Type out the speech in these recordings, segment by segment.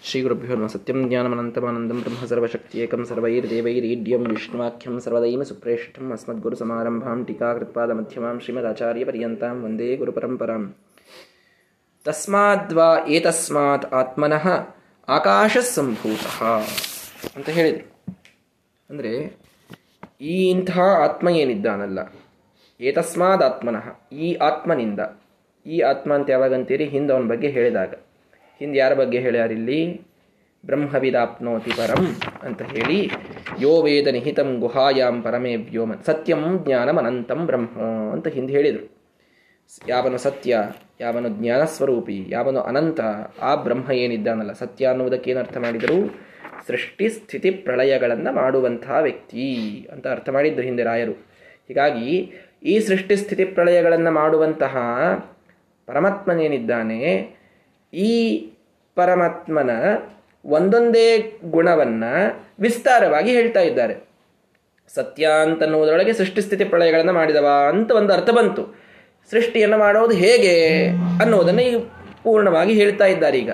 ಶ್ರೀಗುರುಭ್ಯೋ ನಮ ಸತ್ಯಂ ಜ್ಞಾನಮನಂತಮಾನಂದಂ ಬ್ರಹ್ಮ ಸರ್ವಶಕ್ತಿಯೇಕಂ ಸರ್ವೈರ್ದೇವೈರೀಡ್ಯಂ ವಿಷ್ಣುವಾಖ್ಯಂ ಸರ್ವದೈಮ ಸುಪ್ರೇಷ್ಠಂ ಅಸ್ಮದ್ಗುರು ಸಮಾರಂಭಾಂ ಟೀಕಾಕೃತ್ಪಾದ ಮಧ್ಯಮಾಂ ಶ್ರೀಮದಾಚಾರ್ಯ ಪರ್ಯಂತಾಂ ವಂದೇ ಗುರುಪರಂಪರಾಂ ತಸ್ಮಾದ್ವಾ ಏತಸ್ಮಾತ್ ಆತ್ಮನಃ ಆಕಾಶ ಸಂಭೂತ ಅಂತ ಹೇಳಿದೆ ಅಂದರೆ ಈ ಇಂತಹ ಆತ್ಮ ಏನಿದ್ದಾನಲ್ಲ, ಏತಸ್ಮಾದ್ ಆತ್ಮನಃ, ಈ ಆತ್ಮನಿಂದ, ಈ ಆತ್ಮ ಅಂತ ಯಾವಾಗಂತೀರಿ? ಹಿಂದೆ ಅವನ ಬಗ್ಗೆ ಹೇಳಿದಾಗ. ಹಿಂದೆ ಯಾರ ಬಗ್ಗೆ ಹೇಳ್ಯಾರಿಲ್ಲಿ? ಬ್ರಹ್ಮವಿದಾಪ್ನೋತಿ ಪರಂ ಅಂತ ಹೇಳಿ, ಯೋ ವೇದ ನಿಹಿತಂ ಗುಹಾಯಾಂ ಪರಮೇ ವ್ಯೋಮ ಸತ್ಯಂ ಜ್ಞಾನಂ ಅನಂತಂ ಬ್ರಹ್ಮ ಅಂತ ಹಿಂದೆ ಹೇಳಿದರು. ಯಾವನು ಸತ್ಯ, ಯಾವನು ಜ್ಞಾನಸ್ವರೂಪಿ, ಯಾವನು ಅನಂತ, ಆ ಬ್ರಹ್ಮ ಏನಿದ್ದಾನಲ್ಲ, ಸತ್ಯ ಅನ್ನುವುದಕ್ಕೆ ಏನು ಅರ್ಥ ಮಾಡಿದರು? ಸೃಷ್ಟಿ ಸ್ಥಿತಿ ಪ್ರಳಯಗಳನ್ನು ಮಾಡುವಂತಹ ವ್ಯಕ್ತಿ ಅಂತ ಅರ್ಥ ಮಾಡಿದ್ದು ಹಿಂದೆ ರಾಯರು. ಹೀಗಾಗಿ ಈ ಸೃಷ್ಟಿ ಸ್ಥಿತಿ ಪ್ರಳಯಗಳನ್ನು ಮಾಡುವಂತಹ ಪರಮಾತ್ಮನೇನಿದ್ದಾನೆ ಈ ಪರಮಾತ್ಮನ ಒಂದೊಂದೇ ಗುಣವನ್ನು ವಿಸ್ತಾರವಾಗಿ ಹೇಳ್ತಾ ಇದ್ದಾರೆ. ಸತ್ಯ ಅಂತನ್ನುವುದರೊಳಗೆ ಸೃಷ್ಟಿಸ್ಥಿತಿ ಪ್ರಳಯಗಳನ್ನು ಮಾಡಿದವ ಅಂತ ಒಂದು ಅರ್ಥ ಬಂತು. ಸೃಷ್ಟಿಯನ್ನು ಮಾಡೋದು ಹೇಗೆ ಅನ್ನೋದನ್ನು ಈ ಪೂರ್ಣವಾಗಿ ಹೇಳ್ತಾ ಇದ್ದಾರೆ ಈಗ.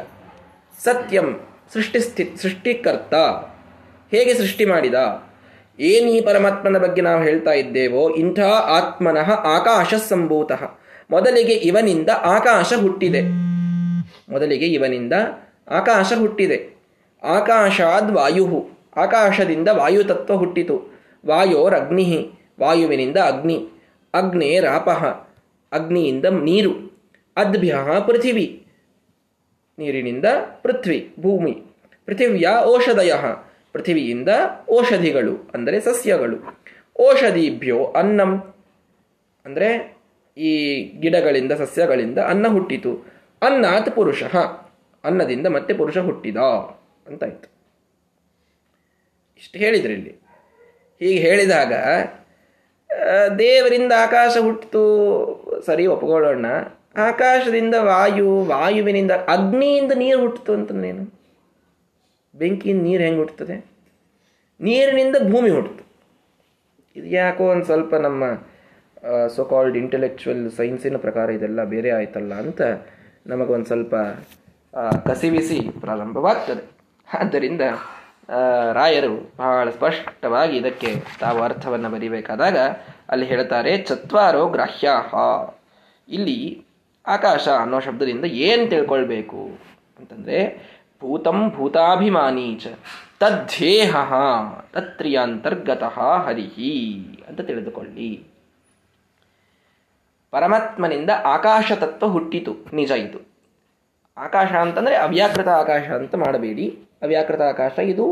ಸತ್ಯಂ ಸೃಷ್ಟಿಸ್ಥಿ ಸೃಷ್ಟಿಕರ್ತ. ಹೇಗೆ ಸೃಷ್ಟಿ ಮಾಡಿದ? ಏನು ಈ ಪರಮಾತ್ಮನ ಬಗ್ಗೆ ನಾವು ಹೇಳ್ತಾ ಇದ್ದೇವೋ ಇಂಥ ಆತ್ಮನಃ ಆಕಾಶ ಸಂಭೂತಃ. ಮೊದಲಿಗೆ ಇವನಿಂದ ಆಕಾಶ ಹುಟ್ಟಿದೆ. ಮೊದಲಿಗೆ ಇವನಿಂದ ಆಕಾಶ ಹುಟ್ಟಿದೆ. ಆಕಾಶಾದ್ ವಾಯು ಆಕಾಶದಿಂದ ವಾಯುತತ್ವ ಹುಟ್ಟಿತು. ವಾಯೋರಗ್ನಿ ವಾಯುವಿನಿಂದ ಅಗ್ನಿ. ಅಗ್ನೇರಾಪಃ ಅಗ್ನಿಯಿಂದ ನೀರು. ಅದ್ಭ್ಯ ಪೃಥಿವಿ. ನೀರಿನಿಂದ ಪೃಥ್ವಿ, ಭೂಮಿ. ಪೃಥಿವಿಯ ಔಷಧಯ ಪೃಥಿವಿಯಿಂದ ಔಷಧಿಗಳು ಅಂದರೆ ಸಸ್ಯಗಳು. ಔಷಧಿಭ್ಯೋ ಅನ್ನಂ. ಅಂದರೆ ಈ ಗಿಡಗಳಿಂದ ಸಸ್ಯಗಳಿಂದ ಅನ್ನ ಹುಟ್ಟಿತು. ಅನ್ನಾತ್ ಪುರುಷ. ಅನ್ನದಿಂದ ಮತ್ತೆ ಪುರುಷ ಹುಟ್ಟಿದ ಅಂತಾಯ್ತು. ಇಷ್ಟು ಹೇಳಿದ್ರಿ ಇಲ್ಲಿ. ಹೀಗೆ ಹೇಳಿದಾಗ ದೇವರಿಂದ ಆಕಾಶ ಹುಟ್ಟಿತು, ಸರಿ ಒಪ್ಕೊಳ್ಳೋಣ. ಆಕಾಶದಿಂದ ವಾಯು, ವಾಯುವಿನಿಂದ ಅಗ್ನಿಯಿಂದ ನೀರು ಹುಟ್ಟಿತು ಅಂತಂದ್ರೇನು ಬೆಂಕಿಯಿಂದ ನೀರು ಹೆಂಗೆ ಹುಟ್ಟುತ್ತದೆ? ನೀರಿನಿಂದ ಭೂಮಿ ಹುಟ್ಟಿತು ಇದು ಯಾಕೋ ಒಂದು ಸ್ವಲ್ಪ ನಮ್ಮ ಸೊ ಕಾಲ್ಡ್ ಇಂಟೆಲೆಕ್ಚುವಲ್ ಸೈನ್ಸಿನ ಪ್ರಕಾರ ಇದೆಲ್ಲ ಬೇರೆ ಆಯ್ತಲ್ಲ ಅಂತ ನಮಗೊಂದು ಸ್ವಲ್ಪ ಕಸಿವಿಸಿ ಪ್ರಾರಂಭವಾಗ್ತದೆ. ಆದ್ದರಿಂದ ರಾಯರು ಬಹಳ ಸ್ಪಷ್ಟವಾಗಿ ಇದಕ್ಕೆ ತಾವು ಅರ್ಥವನ್ನು ಬರಿಬೇಕಾದಾಗ ಅಲ್ಲಿ ಹೇಳ್ತಾರೆ, ಚತ್ವಾರೋ ಗ್ರಾಹ್ಯ ಇಲ್ಲಿ ಆಕಾಶ ಅನ್ನೋ ಶಬ್ದದಿಂದ ಏನು ತಿಳ್ಕೊಳ್ಬೇಕು ಅಂತಂದರೆ, ಭೂತಂ ಭೂತಾಭಿಮಾನಿ ಚ ತದ್ದೇಹ ತತ್ರಿಯಾಂತರ್ಗತಃ ಹರಿಹಿ ಅಂತ ತಿಳಿದುಕೊಳ್ಳಿ. ಪರಮಾತ್ಮನಿಂದ ಆಕಾಶ ತತ್ವ ಹುಟ್ಟಿತು. ನಿಜ ಇದು. ಆಕಾಶ ಅಂತಂದರೆ ಅವ್ಯಾಕೃತ ಆಕಾಶ ಅಂತ ಮಾಡಬೇಡಿ. ಅವ್ಯಾಕೃತ ಆಕಾಶ ಇದು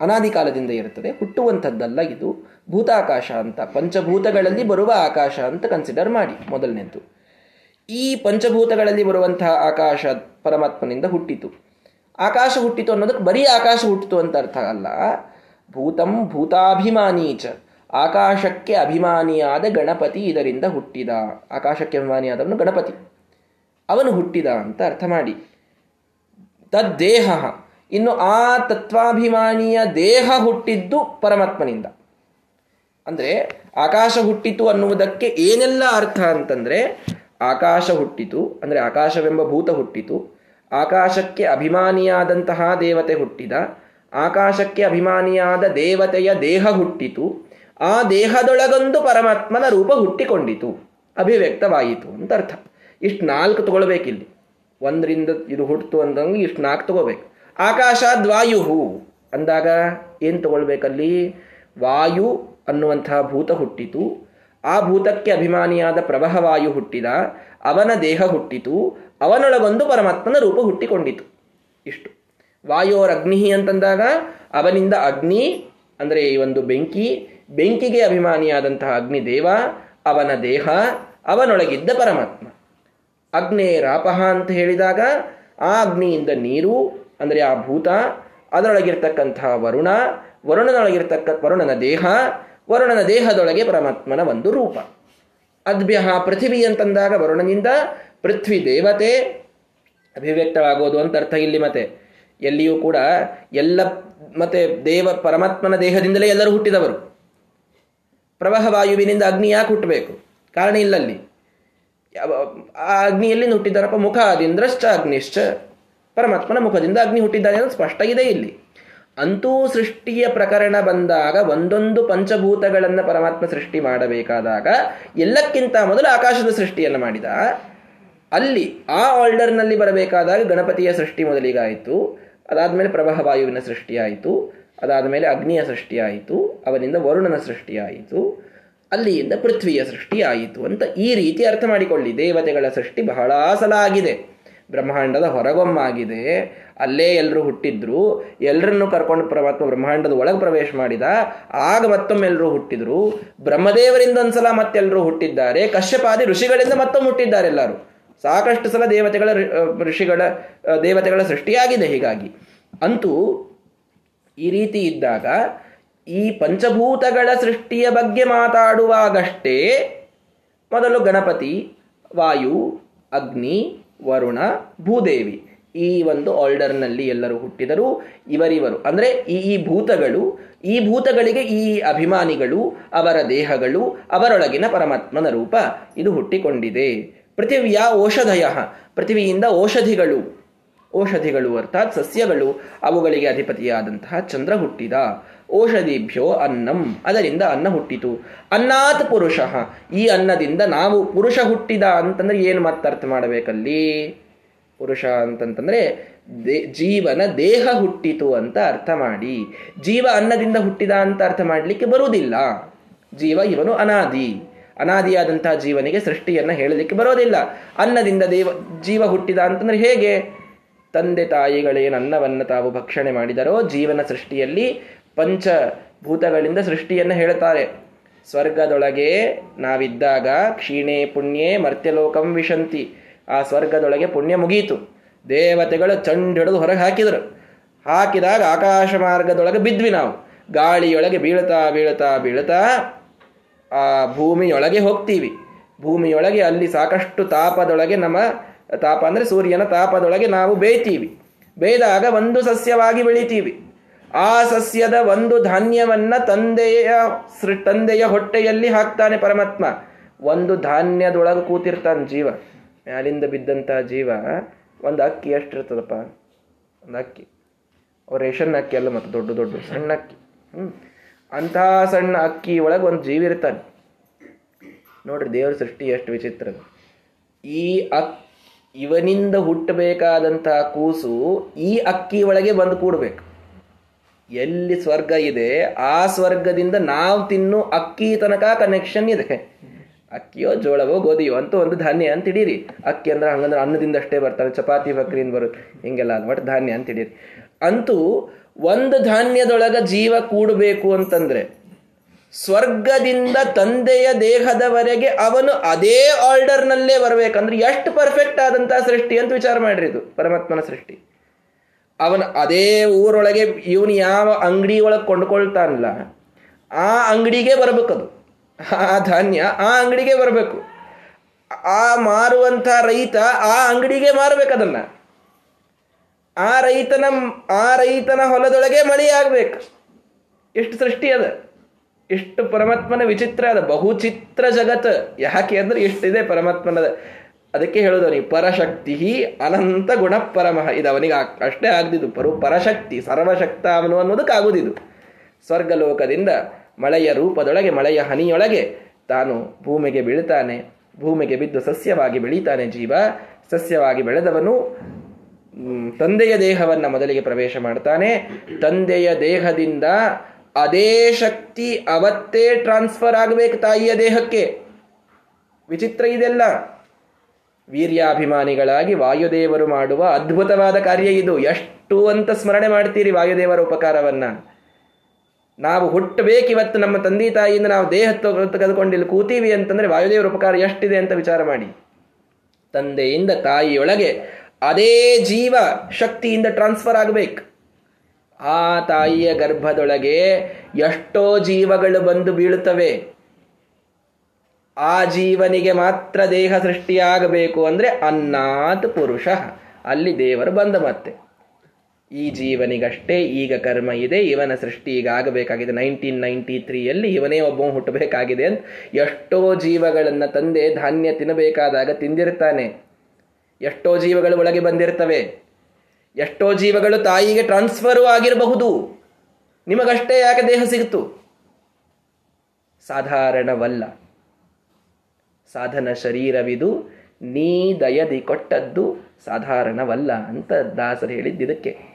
ಅನಾದಿ ಕಾಲದಿಂದ ಇರುತ್ತದೆ. ಹುಟ್ಟುವಂಥದ್ದಲ್ಲ ಇದು. ಭೂತಾಕಾಶ ಅಂತ, ಪಂಚಭೂತಗಳಲ್ಲಿ ಬರುವ ಆಕಾಶ ಅಂತ ಕನ್ಸಿಡರ್ ಮಾಡಿ ಮೊದಲನೇದ್ದು. ಈ ಪಂಚಭೂತಗಳಲ್ಲಿ ಬರುವಂತಹ ಆಕಾಶ ಪರಮಾತ್ಮನಿಂದ ಹುಟ್ಟಿತು. ಆಕಾಶ ಹುಟ್ಟಿತು ಅನ್ನೋದಕ್ಕೆ ಬರೀ ಆಕಾಶ ಹುಟ್ಟಿತು ಅಂತ ಅರ್ಥ ಅಲ್ಲ. ಭೂತಂ ಭೂತಾಭಿಮಾನೀಚ. ಆಕಾಶಕ್ಕೆ ಅಭಿಮಾನಿಯಾದ ಗಣಪತಿ ಇದರಿಂದ ಹುಟ್ಟಿದ. ಆಕಾಶಕ್ಕೆ ಅಭಿಮಾನಿಯಾದವನು ಗಣಪತಿ. ಅವನು ಹುಟ್ಟಿದ ಅಂತ ಅರ್ಥ ಮಾಡಿ. ತದ್ದೇಹ. ಇನ್ನು ಆ ತತ್ವಾಭಿಮಾನಿಯ ದೇಹ ಹುಟ್ಟಿದ್ದು ಪರಮಾತ್ಮನಿಂದ. ಅಂದರೆ ಆಕಾಶ ಹುಟ್ಟಿತು ಅನ್ನುವುದಕ್ಕೆ ಏನೆಲ್ಲ ಅರ್ಥ ಅಂತಂದರೆ ಆಕಾಶ ಹುಟ್ಟಿತು, ಅಂದರೆ ಆಕಾಶವೆಂಬ ಭೂತ ಹುಟ್ಟಿತು, ಆಕಾಶಕ್ಕೆ ಅಭಿಮಾನಿಯಾದಂತಹ ದೇವತೆ ಹುಟ್ಟಿದ, ಆಕಾಶಕ್ಕೆ ಅಭಿಮಾನಿಯಾದ ದೇವತೆಯ ದೇಹ ಹುಟ್ಟಿತು ಆ ದೇಹದೊಳಗೊಂದು ಪರಮಾತ್ಮನ ರೂಪ ಹುಟ್ಟಿಕೊಂಡಿತು. ಅಭಿವ್ಯಕ್ತವಾಯಿತು ಅಂತ ಅರ್ಥ ಇಷ್ಟು ನಾಲ್ಕು ತಗೊಳ್ಬೇಕಿಲ್ಲಿ. ಒಂದರಿಂದ ಇದು ಹುಟ್ಟಿತು ಅಂದಂಗೆ ಇಷ್ಟು ನಾಲ್ಕು ತಗೋಬೇಕು ಆಕಾಶ ವಾಯು ಅಂದಾಗ ಏನು ತಗೊಳ್ಬೇಕಲ್ಲಿ? ವಾಯು ಅನ್ನುವಂತಹ ಭೂತ ಹುಟ್ಟಿತು. ಆ ಭೂತಕ್ಕೆ ಅಭಿಮಾನಿಯಾದ ಪ್ರವಹವಾಯು ಹುಟ್ಟಿದ. ಅವನ ದೇಹ ಹುಟ್ಟಿತು. ಅವನೊಳಗೊಂದು ಪರಮಾತ್ಮನ ರೂಪ ಹುಟ್ಟಿಕೊಂಡಿತು. ಇಷ್ಟು. ವಾಯೋರಗ್ನಿ ಅಂತಂದಾಗ ಅವನಿಂದ ಅಗ್ನಿ, ಅಂದರೆ ಈ ಒಂದು ಬೆಂಕಿ ಬೆಂಕಿಗೆ ಅಭಿಮಾನಿಯಾದಂತಹ ಅಗ್ನಿ ದೇವ ಅವನ ದೇಹ, ಅವನೊಳಗಿದ್ದ ಪರಮಾತ್ಮ. ಅಗ್ನೇರಾಪಹ ಅಂತ ಹೇಳಿದಾಗ, ಆ ಅಗ್ನಿಯಿಂದ ನೀರು, ಅಂದರೆ ಆ ಭೂತ, ಅದರೊಳಗಿರ್ತಕ್ಕಂತಹ ವರುಣ, ವರುಣನೊಳಗಿರ್ತಕ್ಕ, ವರುಣನ ದೇಹ, ವರುಣನ ದೇಹದೊಳಗೆ ಪರಮಾತ್ಮನ ಒಂದು ರೂಪ. ಅದ್ಭ್ಯ ಪೃಥಿವಿ ಅಂತಂದಾಗ ವರುಣನಿಂದ ಪೃಥ್ವಿ ದೇವತೆ. ಅಭಿವ್ಯಕ್ತವಾಗೋದು ಅಂತ ಅರ್ಥ ಇಲ್ಲಿ ಮತ್ತೆ. ಎಲ್ಲಿಯೂ ಕೂಡ ಎಲ್ಲ, ಮತ್ತೆ ದೇವ ಪರಮಾತ್ಮನ ದೇಹದಿಂದಲೇ ಎಲ್ಲರೂ ಹುಟ್ಟಿದವರು. ಪ್ರವಾಹ ವಾಯುವಿನಿಂದ ಅಗ್ನಿ ಯಾಕೆ ಹುಟ್ಟಬೇಕು ಕಾರಣ ಇಲ್ಲಲ್ಲಿ. ಆ ಅಗ್ನಿಯಲ್ಲಿ ಮುಖ ಅದಿಂದ್ರಶ್ಚ ಅಗ್ನಿಶ್ಚ, ಪರಮಾತ್ಮನ ಮುಖದಿಂದ ಅಗ್ನಿ ಹುಟ್ಟಿದ್ದಾನೆ ಅನ್ನೋದು ಸ್ಪಷ್ಟ ಇದೆ ಇಲ್ಲಿ. ಅಂತೂ ಸೃಷ್ಟಿಯ ಪ್ರಕರಣ ಬಂದಾಗ ಒಂದೊಂದು ಪಂಚಭೂತಗಳನ್ನು ಪರಮಾತ್ಮ ಸೃಷ್ಟಿ ಮಾಡಬೇಕಾದಾಗ ಎಲ್ಲಕ್ಕಿಂತ ಮೊದಲು ಆಕಾಶದ ಸೃಷ್ಟಿಯನ್ನು ಮಾಡಿದ. ಅಲ್ಲಿ ಆ ಆರ್ಡರ್ನಲ್ಲಿ ಬರಬೇಕಾದಾಗ ಗಣಪತಿಯ ಸೃಷ್ಟಿ ಮೊದಲಿಗಾಯಿತು. ಅದಾದಮೇಲೆ ಪ್ರವಾಹ ವಾಯುವಿನ ಸೃಷ್ಟಿಯಾಯಿತು. ಅದಾದಮೇಲೆ ಅಗ್ನಿಯ ಸೃಷ್ಟಿಯಾಯಿತು, ಅವನಿಂದ ವರುಣನ ಸೃಷ್ಟಿಯಾಯಿತು, ಅಲ್ಲಿಯಿಂದ ಪೃಥ್ವಿಯ ಸೃಷ್ಟಿಯಾಯಿತು ಅಂತ ಈ ರೀತಿ ಅರ್ಥ ಮಾಡಿಕೊಳ್ಳಿ. ದೇವತೆಗಳ ಸೃಷ್ಟಿ ಬಹಳ ಸಲ ಆಗಿದೆ ಬ್ರಹ್ಮಾಂಡದ ಹೊರಗೊಮ್ಮಾಗಿದೆ. ಅಲ್ಲೇ ಎಲ್ಲರೂ ಹುಟ್ಟಿದ್ರು. ಎಲ್ಲರನ್ನು ಕರ್ಕೊಂಡು ಪರಮಾತ್ಮ ಬ್ರಹ್ಮಾಂಡದ ಒಳಗೆ ಪ್ರವೇಶ ಮಾಡಿದ. ಆಗ ಮತ್ತೊಮ್ಮೆ ಎಲ್ಲರೂ ಹುಟ್ಟಿದ್ರು. ಬ್ರಹ್ಮದೇವರಿಂದ ಒಂದ್ಸಲ ಮತ್ತೆಲ್ಲರೂ ಹುಟ್ಟಿದ್ದಾರೆ. ಕಶ್ಯಪಾದಿ ಋಷಿಗಳಿಂದ ಮತ್ತೊಮ್ಮೆ ಹುಟ್ಟಿದ್ದಾರೆ ಎಲ್ಲರೂ. ಸಾಕಷ್ಟು ಸಲ ದೇವತೆಗಳ ಋಷಿಗಳ, ದೇವತೆಗಳ ಸೃಷ್ಟಿಯಾಗಿದೆ ಹೀಗಾಗಿ. ಅಂತೂ ಈ ರೀತಿ ಇದ್ದಾಗ ಈ ಪಂಚಭೂತಗಳ ಸೃಷ್ಟಿಯ ಬಗ್ಗೆ ಮಾತಾಡುವಾಗಷ್ಟೇ ಮೊದಲು ಗಣಪತಿ, ವಾಯು, ಅಗ್ನಿ, ವರುಣ, ಭೂದೇವಿ ಈ ಒಂದು ಆರ್ಡರ್ನಲ್ಲಿ ಎಲ್ಲರೂ ಹುಟ್ಟಿದರು. ಇವರಿವರು ಅಂದರೆ ಈ ಈ ಭೂತಗಳು, ಈ ಭೂತಗಳಿಗೆ ಈ ಅಭಿಮಾನಿಗಳು, ಅವರ ದೇಹಗಳು, ಅವರೊಳಗಿನ ಪರಮಾತ್ಮನ ರೂಪ ಇದು ಹುಟ್ಟಿಕೊಂಡಿದೆ. ಪೃಥಿವಿಯ ಔಷಧಯ, ಪೃಥಿವಿಯಿಂದ ಔಷಧಿಗಳು ಔಷಧಿಗಳು ಅರ್ಥಾತ್ ಸಸ್ಯಗಳು, ಅವುಗಳಿಗೆ ಅಧಿಪತಿಯಾದಂತಹ ಚಂದ್ರ ಹುಟ್ಟಿದ. ಔಷಧಿಭ್ಯೋ ಅನ್ನಂ, ಅದರಿಂದ ಅನ್ನ ಹುಟ್ಟಿತು. ಅನ್ನಾತ್ ಪುರುಷ, ಈ ಅನ್ನದಿಂದ ನಾವು ಪುರುಷ ಹುಟ್ಟಿದ ಅಂತಂದ್ರೆ ಏನು ಅರ್ಥ ಮಾಡಬೇಕಲ್ಲಿ? ಪುರುಷ ಅಂತಂತಂದ್ರೆ ಜೀವನ ದೇಹ ಹುಟ್ಟಿತು ಅಂತ ಅರ್ಥ ಮಾಡಿ. ಜೀವ ಅನ್ನದಿಂದ ಹುಟ್ಟಿದ ಅಂತ ಅರ್ಥ ಮಾಡಲಿಕ್ಕೆ ಬರುವುದಿಲ್ಲ. ಜೀವ ಇವನು ಅನಾದಿ. ಅನಾದಿಯಾದಂತಹ ಜೀವನಿಗೆ ಸೃಷ್ಟಿಯನ್ನ ಹೇಳಲಿಕ್ಕೆ ಬರೋದಿಲ್ಲ. ಅನ್ನದಿಂದ ದೇವ, ಜೀವ ಹುಟ್ಟಿದ ಅಂತಂದ್ರೆ ಹೇಗೆ? ತಂದೆ ತಾಯಿಗಳೇನು ಅನ್ನವನ್ನು ತಾವು ಭಕ್ಷಣೆ ಮಾಡಿದರೋ ಜೀವನ ಸೃಷ್ಟಿಯಲ್ಲಿ ಪಂಚಭೂತಗಳಿಂದ ಸೃಷ್ಟಿಯನ್ನು ಹೇಳ್ತಾರೆ. ಸ್ವರ್ಗದೊಳಗೆ ನಾವಿದ್ದಾಗ ಕ್ಷೀಣೆ ಪುಣ್ಯೆ ಮರ್ತ್ಯಲೋಕಂ ವಿಶಂತಿ. ಆ ಸ್ವರ್ಗದೊಳಗೆ ಪುಣ್ಯ ಮುಗೀತು. ದೇವತೆಗಳು ಚಂಡ ಹಿಡಿದು ಹೊರಗೆ ಹಾಕಿದರು ಹಾಕಿದಾಗ ಆಕಾಶ ಮಾರ್ಗದೊಳಗೆ ಬಿದ್ವಿ ನಾವು. ಗಾಳಿಯೊಳಗೆ ಬೀಳ್ತಾ ಬೀಳ್ತಾ ಬೀಳ್ತಾ ಆ ಭೂಮಿಯೊಳಗೆ ಹೋಗ್ತೀವಿ. ಭೂಮಿಯೊಳಗೆ ಅಲ್ಲಿ ಸಾಕಷ್ಟು ತಾಪದೊಳಗೆ ನಮ್ಮ ತಾಪ ಅಂದರೆ ಸೂರ್ಯನ ತಾಪದೊಳಗೆ ನಾವು ಬೇಯ್ತೀವಿ. ಬೇಯ್ದಾಗ ಒಂದು ಸಸ್ಯವಾಗಿ ಬೆಳಿತೀವಿ. ಆ ಸಸ್ಯದ ಒಂದು ಧಾನ್ಯವನ್ನ ತಂದೆಯ ಸೃ ತಂದೆಯ ಹೊಟ್ಟೆಯಲ್ಲಿ ಹಾಕ್ತಾನೆ ಪರಮಾತ್ಮ. ಒಂದು ಧಾನ್ಯದೊಳಗೆ ಕೂತಿರ್ತಾನೆ ಜೀವ. ಮ್ಯಾಲಿಂದ ಬಿದ್ದಂತಹ ಜೀವ ಒಂದು ಅಕ್ಕಿ ಎಷ್ಟಿರ್ತದಪ್ಪ? ಒಂದು ಅಕ್ಕಿ. ರೇಷನ್ ಅಕ್ಕಿ ಅಲ್ಲ ಮತ್ತು ದೊಡ್ಡ ದೊಡ್ಡ ಸಣ್ಣ ಅಕ್ಕಿ. ಹ್ಞೂ ಅಂಥ ಸಣ್ಣ ಅಕ್ಕಿ ಒಳಗೆ ಒಂದು ಜೀವ ಇರ್ತಾನೆ. ನೋಡ್ರಿ ದೇವ್ರ ಸೃಷ್ಟಿ ಎಷ್ಟು ವಿಚಿತ್ರ. ಈ ಅಕ್ ಇವನಿಂದ ಹುಟ್ಟಬೇಕಾದಂತಹ ಕೂಸು ಈ ಅಕ್ಕಿ ಒಳಗೆ ಬಂದು ಕೂಡಬೇಕು. ಎಲ್ಲಿ ಸ್ವರ್ಗ ಇದೆ, ಆ ಸ್ವರ್ಗದಿಂದ ನಾವು ತಿನ್ನು ಅಕ್ಕಿ ತನಕ ಕನೆಕ್ಷನ್ ಇದೆ. ಅಕ್ಕಿಯೋ ಜೋಳವೋ ಗೋಧಿಯೋ ಅಂತೂ ಒಂದು ಧಾನ್ಯ ಅಂತ ಹಿಡೀರಿ. ಅಕ್ಕಿ ಅಂದ್ರೆ ಹಂಗಂದ್ರೆ ಅನ್ನದಿಂದ ಅಷ್ಟೇ ಬರ್ತಾರೆ, ಚಪಾತಿ ಬಕ್ರಿಯಿಂದ ಬರುತ್ತೆ, ಹಿಂಗೆಲ್ಲ ಅಲ್ಲ ಒಟ್ಟು ಧಾನ್ಯ ಅಂತ ಹಿಡೀರಿ. ಅಂತೂ ಒಂದು ಧಾನ್ಯದೊಳಗ ಜೀವ ಕೂಡಬೇಕು ಅಂತಂದ್ರೆ ಸ್ವರ್ಗದಿಂದ ತಂದೆಯ ದೇಹದವರೆಗೆ ಅವನು ಅದೇ ಆರ್ಡರ್ನಲ್ಲೇ ಬರಬೇಕಂದ್ರೆ ಎಷ್ಟು ಪರ್ಫೆಕ್ಟ್ ಆದಂತಹ ಸೃಷ್ಟಿ ಅಂತ ವಿಚಾರ ಮಾಡ್ರಿ ಇದು, ಪರಮಾತ್ಮನ ಸೃಷ್ಟಿ. ಅವನು ಅದೇ ಊರೊಳಗೆ ಇವನು ಯಾವ ಅಂಗಡಿ ಒಳಗೆ ಕೊಂಡ್ಕೊಳ್ತಾನಲ್ಲ, ಆ ಅಂಗಡಿಗೆ ಬರಬೇಕದು ಆ ಧಾನ್ಯ ಆ ಅಂಗಡಿಗೆ ಬರಬೇಕು. ಆ ಮಾರುವಂಥ ರೈತ ಆ ಅಂಗಡಿಗೆ ಮಾರಬೇಕದನ್ನ ಆ ರೈತನ ಆ ರೈತನ ಹೊಲದೊಳಗೆ ಮಳೆ ಆಗ್ಬೇಕು. ಎಷ್ಟು ಸೃಷ್ಟಿ ಅದ. ಎಷ್ಟು ಪರಮಾತ್ಮನ ವಿಚಿತ್ರ ಅದ, ಬಹುಚಿತ್ರ ಜಗತ್. ಯಾಕೆ ಅಂದ್ರೆ ಎಷ್ಟಿದೆ ಪರಮಾತ್ಮನದ. ಅದಕ್ಕೆ ಹೇಳೋದು ಅವನಿಗೆ ಪರಶಕ್ತಿ ಅನಂತ ಗುಣ ಪರಮಃ ಇದು ಅವನಿಗೆ ಅಷ್ಟೇ ಆಗದಿದ್ದು, ಪರು ಪರಶಕ್ತಿ, ಸರ್ವಶಕ್ತ ಅವನು ಅನ್ನೋದಕ್ಕಾಗುದಿದು. ಸ್ವರ್ಗಲೋಕದಿಂದ ಮಳೆಯ ರೂಪದೊಳಗೆ, ಮಳೆಯ ಹನಿಯೊಳಗೆ ತಾನು ಭೂಮಿಗೆ ಬೀಳ್ತಾನೆ. ಭೂಮಿಗೆ ಬಿದ್ದು ಸಸ್ಯವಾಗಿ ಬೆಳೀತಾನೆ ಜೀವ. ಸಸ್ಯವಾಗಿ ಬೆಳೆದವನು ತಂದೆಯ ದೇಹವನ್ನು ಮೊದಲಿಗೆ ಪ್ರವೇಶ ಮಾಡ್ತಾನೆ. ತಂದೆಯ ದೇಹದಿಂದ ಅದೇ ಶಕ್ತಿ ಅವತ್ತೇ ಟ್ರಾನ್ಸ್ಫರ್ ಆಗಬೇಕು ತಾಯಿಯ ದೇಹಕ್ಕೆ. ವಿಚಿತ್ರ ಇದೆಲ್ಲ. ವೀರ್ಯಾಭಿಮಾನಿಗಳಾಗಿ ವಾಯುದೇವರು ಮಾಡುವ ಅದ್ಭುತವಾದ ಕಾರ್ಯ ಇದು. ಎಷ್ಟು ಅಂತ ಸ್ಮರಣೆ ಮಾಡ್ತೀರಿ ವಾಯುದೇವರ ಉಪಕಾರವನ್ನ. ನಾವು ಹುಟ್ಟಬೇಕಿವತ್ತು ನಮ್ಮ ತಂದೆ ತಾಯಿಯಿಂದ ನಾವು ದೇಹ ತೆಗೆದುಕೊಂಡು ಕೂತೀವಿ ಅಂತಂದ್ರೆ ವಾಯುದೇವರ ಉಪಕಾರ ಎಷ್ಟಿದೆ ಅಂತ ವಿಚಾರ ಮಾಡಿ. ತಂದೆಯಿಂದ ತಾಯಿಯೊಳಗೆ ಅದೇ ಜೀವ ಶಕ್ತಿಯಿಂದ ಟ್ರಾನ್ಸ್ಫರ್ ಆಗಬೇಕು. ಆ ತಾಯಿಯ ಗರ್ಭದೊಳಗೆ ಎಷ್ಟೋ ಜೀವಗಳು ಬಂದು ಬೀಳುತ್ತವೆ. ಆ ಜೀವನಿಗೆ ಮಾತ್ರ ದೇಹ ಸೃಷ್ಟಿಯಾಗಬೇಕು ಅಂದ್ರೆ ಅನ್ನಾತ್ ಪುರುಷ. ಅಲ್ಲಿ ದೇವರು ಬಂದ ಮತ್ತೆ. ಈ ಜೀವನಿಗಷ್ಟೇ ಈಗ ಕರ್ಮ ಇದೆ, ಇವನ ಸೃಷ್ಟಿ ಈಗ ಆಗಬೇಕಾಗಿದೆ. ನೈನ್ಟೀನ್ ನೈನ್ಟಿ ತ್ರೀಯಲ್ಲಿ ಇವನೇ ಒಬ್ಬ ಹುಟ್ಟಬೇಕಾಗಿದೆ ಅಂತ ಎಷ್ಟೋ ಜೀವಗಳನ್ನು ತಂದೆ ಧಾನ್ಯ ತಿನ್ನಬೇಕಾದಾಗ ತಿಂದಿರ್ತಾನೆ ಎಷ್ಟೋ ಜೀವಗಳು ಒಳಗೆ ಬಂದಿರ್ತವೆ ಎಷ್ಟೋ ಜೀವಗಳು ತಾಯಿಗೆ ಟ್ರಾನ್ಸ್ಫರು ಆಗಿರಬಹುದು. ನಿಮಗಷ್ಟೇ ಯಾಕೆ ದೇಹ ಸಿಗುತ್ತು? ಸಾಧಾರಣವಲ್ಲ. ಸಾಧನ ಶರೀರವಿದು, ನೀ ದಯದಿ ಕೊಟ್ಟದ್ದು ಸಾಧಾರಣವಲ್ಲ ಅಂತ ದಾಸರು ಹೇಳಿದ್ದು ಇದಕ್ಕೆ.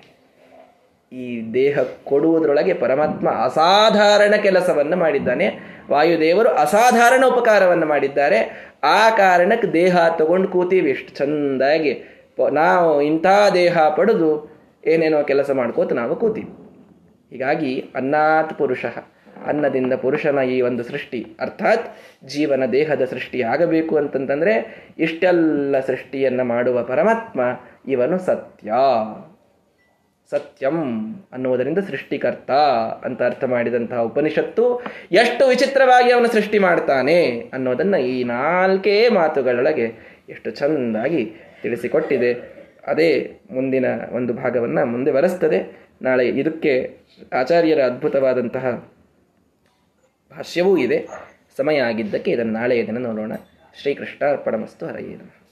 ಈ ದೇಹ ಕೊಡುವುದರೊಳಗೆ ಪರಮಾತ್ಮ ಅಸಾಧಾರಣ ಕೆಲಸವನ್ನು ಮಾಡಿದ್ದಾನೆ. ವಾಯುದೇವರು ಅಸಾಧಾರಣ ಉಪಕಾರವನ್ನು ಮಾಡಿದ್ದಾರೆ. ಆ ಕಾರಣಕ್ಕೆ ದೇಹ ತಗೊಂಡು ಕೂತೀವಿ. ಎಷ್ಟು ಚಂದಾಗಿ ನಾವು ಇಂಥ ದೇಹ ಪಡೆದು ಏನೇನೋ ಕೆಲಸ ಮಾಡ್ಕೋತ ನಾವು ಕೂತೀವಿ. ಹೀಗಾಗಿ ಅನ್ನಾತ್ ಪುರುಷ, ಅನ್ನದಿಂದ ಪುರುಷನ ಈ ಒಂದು ಸೃಷ್ಟಿ. ಅರ್ಥಾತ್ ಜೀವನ ದೇಹದ ಸೃಷ್ಟಿ ಆಗಬೇಕು ಅಂತಂತಂದ್ರೆ ಇಷ್ಟೆಲ್ಲ ಸೃಷ್ಟಿಯನ್ನು ಮಾಡುವ ಪರಮಾತ್ಮ ಇವನು ಸತ್ಯ. ಸತ್ಯಂ ಅನ್ನುವುದರಿಂದ ಸೃಷ್ಟಿಕರ್ತ ಅಂತ ಅರ್ಥ ಮಾಡಿದಂತಹ ಉಪನಿಷತ್ತು ಎಷ್ಟು ವಿಚಿತ್ರವಾಗಿ ಅವನು ಸೃಷ್ಟಿ ಮಾಡ್ತಾನೆ ಅನ್ನೋದನ್ನ ಈ ನಾಲ್ಕೇ ಮಾತುಗಳೊಳಗೆ ಎಷ್ಟು ಚೆಂದಾಗಿ ತಿಳಿಸಿಕೊಟ್ಟಿದೆ. ಅದೇ ಮುಂದಿನ ಒಂದು ಭಾಗವನ್ನು ಮುಂದೆ ಬರೆಸ್ತದೆ. ನಾಳೆ ಇದಕ್ಕೆ ಆಚಾರ್ಯರ ಅದ್ಭುತವಾದಂತಹ ಭಾಷ್ಯವೂ ಇದೆ. ಸಮಯ ಆಗಿದ್ದಕ್ಕೆ ಇದನ್ನು ನಾಳೆಯ ದಿನ ನೋಡೋಣ. ಶ್ರೀಕೃಷ್ಣ ಅರ್ಪಣಮಸ್ತು ಹರಯ್ಯನು